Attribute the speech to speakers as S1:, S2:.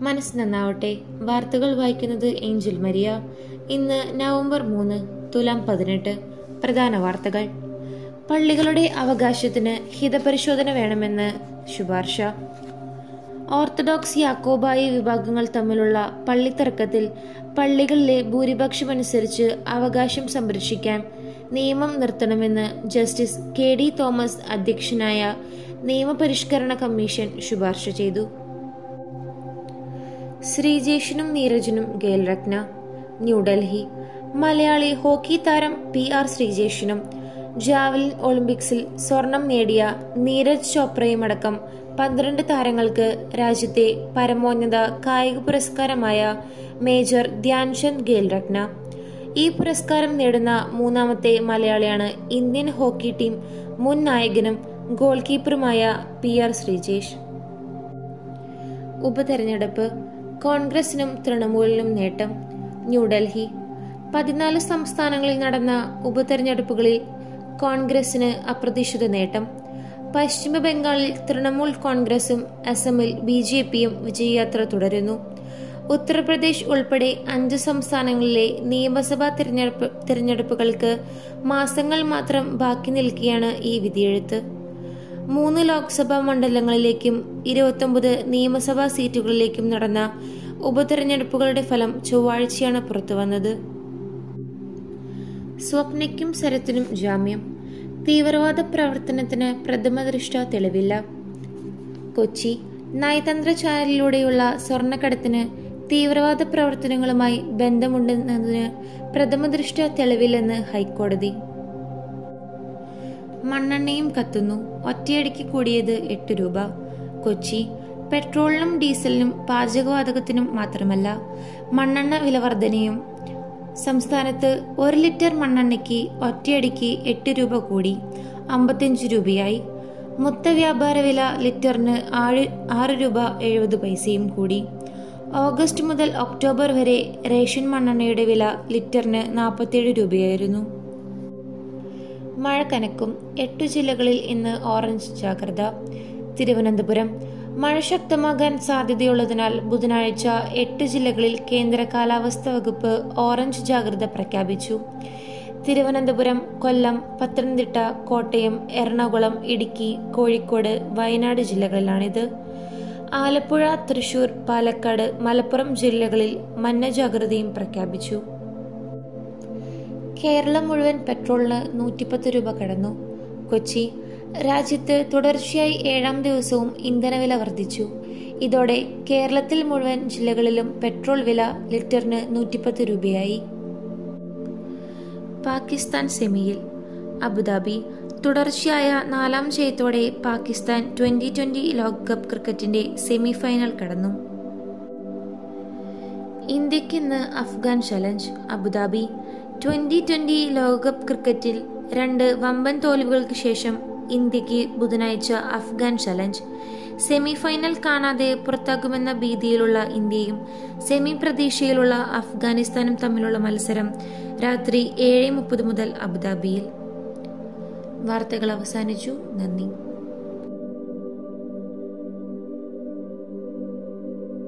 S1: മനസ്സ് നന്നാവട്ടെ. വാർത്തകൾ വായിക്കുന്നത് ഏഞ്ചൽ മരിയ. ഇന്ന് നവംബർ മൂന്ന് തുലാം പതിനെട്ട്. പ്രധാന വാർത്തകൾ. പള്ളികളുടെ അവകാശത്തിന് ഹിതപരിശോധന വേണമെന്ന് ശുപാർശ. ഓർത്തഡോക്സ് യാക്കോബായ വിഭാഗങ്ങൾ തമ്മിലുള്ള പള്ളിത്തർക്കത്തിൽ പള്ളികളിലെ ഭൂരിപക്ഷമനുസരിച്ച് അവകാശം സംരക്ഷിക്കാൻ നിയമം നിർത്തണമെന്ന് ജസ്റ്റിസ് കെ ഡി തോമസ് അധ്യക്ഷനായ നിയമപരിഷ്കരണ കമ്മീഷൻ ശുപാർശ ചെയ്തു. ശ്രീജേഷിനും നീരജിനും ഖേൽരത്ന ന്യൂഡൽഹി. മലയാളി ഹോക്കി താരം പി ആർ ശ്രീജേഷിനും ജാവലിൻ ഒളിമ്പിക്സിൽ സ്വർണം നേടിയ നീരജ് ചോപ്രയും അടക്കം പന്ത്രണ്ട് താരങ്ങൾക്ക് രാജ്യത്തെ പരമോന്നത കായിക പുരസ്കാരമായ മേജർ ധ്യാൻചന്ദ് ഖേൽരത്ന ഈ പുരസ്കാരം നേടുന്ന മൂന്നാമത്തെ മലയാളിയാണ് ഇന്ത്യൻ ഹോക്കി ടീം മുൻ നായകനും ഗോൾ കീപ്പറുമായ പി ആർ ശ്രീജേഷ്. ഉപതെരഞ്ഞെടുപ്പ് കോൺഗ്രസിനും തൃണമൂലിനും നേട്ടം. ന്യൂഡൽഹി. പതിനാല് സംസ്ഥാനങ്ങളിൽ നടന്ന ഉപതെരഞ്ഞെടുപ്പുകളിൽ കോൺഗ്രസിന് അപ്രതീക്ഷിത നേട്ടം. പശ്ചിമ ബംഗാളിൽ തൃണമൂൽ കോൺഗ്രസും അസമിൽ ബി ജെ പിയും വിജയയാത്ര തുടരുന്നു. ഉത്തർപ്രദേശ് ഉൾപ്പെടെ അഞ്ച് സംസ്ഥാനങ്ങളിലെ നിയമസഭാ തിരഞ്ഞെടുപ്പ് തിരഞ്ഞെടുപ്പുകൾക്ക് മാസങ്ങൾ മാത്രം ബാക്കി നിൽക്കുകയാണ് ഈ വിധിയെഴുത്ത്. മൂന്ന് ലോക്സഭാ മണ്ഡലങ്ങളിലേക്കും ഇരുപത്തൊമ്പത് നിയമസഭാ സീറ്റുകളിലേക്കും നടന്ന ഉപതെരഞ്ഞെടുപ്പുകളുടെ ഫലം ചൊവ്വാഴ്ചയാണ് പുറത്തുവന്നത് സ്വപ്നയ്ക്കും സരത്തിനും ജാമ്യം. തീവ്രവാദ പ്രവർത്തനത്തിന് പ്രഥമ ദൃഷ്ട തെളിവില്ല. കൊച്ചി നയതന്ത്ര ചാനലിലൂടെയുള്ള സ്വർണക്കടത്തിന് തീവ്രവാദ പ്രവർത്തനങ്ങളുമായി ബന്ധമുണ്ടെന്നതിന് പ്രഥമ ദൃഷ്ട തെളിവില്ലെന്ന് ഹൈക്കോടതി. മണ്ണെണ്ണയും കത്തുന്നു. ഒറ്റയടിക്ക് കൂടിയത് എട്ട് രൂപ. കൊച്ചി പെട്രോളിനും ഡീസലിനും പാചകവാതകത്തിനും മാത്രമല്ല മണ്ണെണ്ണ വിലവർധനയും സംസ്ഥാനത്ത് ഒരു ലിറ്റർ മണ്ണെണ്ണയ്ക്ക് ഒറ്റയടിക്ക് എട്ട് രൂപ കൂടി അമ്പത്തിയഞ്ച് രൂപയായി. മൊത്ത വ്യാപാര വില ലിറ്ററിന് ആറ് ആറ് രൂപ എഴുപത് പൈസയും കൂടി. ഓഗസ്റ്റ് മുതൽ ഒക്ടോബർ വരെ റേഷൻ മണ്ണെണ്ണയുടെ വില ലിറ്ററിന് നാൽപ്പത്തിയേഴ് രൂപയായിരുന്നു. മഴ കനക്കും എട്ടു ജില്ലകളിൽ ഇന്ന് ഓറഞ്ച് ജാഗ്രത. തിരുവനന്തപുരം. മഴ ശക്തമാകാൻ സാധ്യതയുള്ളതിനാൽ ബുധനാഴ്ച എട്ട് ജില്ലകളിൽ കേന്ദ്ര കാലാവസ്ഥാ വകുപ്പ് ഓറഞ്ച് ജാഗ്രത പ്രഖ്യാപിച്ചു. തിരുവനന്തപുരം കൊല്ലം പത്തനംതിട്ട കോട്ടയം എറണാകുളം ഇടുക്കി കോഴിക്കോട് വയനാട് ജില്ലകളിലാണിത്. ആലപ്പുഴ തൃശൂർ പാലക്കാട് മലപ്പുറം ജില്ലകളിൽ മഞ്ഞ ജാഗ്രതയും പ്രഖ്യാപിച്ചു. കേരളം മുഴുവൻ പെട്രോളിന് നൂറ്റിപ്പത്ത് രൂപ കടന്നു. കൊച്ചി രാജ്യത്ത് തുടർച്ചയായി ഏഴാം ദിവസവും ഇന്ധനവില വർദ്ധിച്ചു. ഇതോടെ കേരളത്തിൽ മുഴുവൻ ജില്ലകളിലും പെട്രോൾ വില ലിറ്ററിന് നൂറ്റിപ്പത്ത് രൂപയായി. പാകിസ്ഥാൻ സെമിയിൽ അബുദാബി തുടർച്ചയായ നാലാം ജയത്തോടെ പാകിസ്ഥാൻ ട്വന്റി ട്വന്റി ലോകകപ്പ് ക്രിക്കറ്റിന്റെ സെമി ഫൈനൽ കടന്നു ഇന്ത്യക്കിന്ന് Afghan challenge Abu Dhabi twenty twenty ലോകകപ്പ് ക്രിക്കറ്റിൽ രണ്ട് വമ്പൻ തോൽവികൾക്ക് ശേഷം ഇന്ത്യയ്ക്ക് ബുധനാഴ്ച അഫ്ഗാൻ ചലഞ്ച്. സെമി ഫൈനൽ കാണാതെ പുറത്താക്കുമെന്ന ഭീതിയിലുള്ള ഇന്ത്യയും സെമി പ്രതീക്ഷയിലുള്ള അഫ്ഗാനിസ്ഥാനും തമ്മിലുള്ള മത്സരം രാത്രി ഏഴ് മുപ്പത് മുതൽ അബുദാബിയിൽ. വാർത്തകൾ അവസാനിച്ചു. നന്ദി.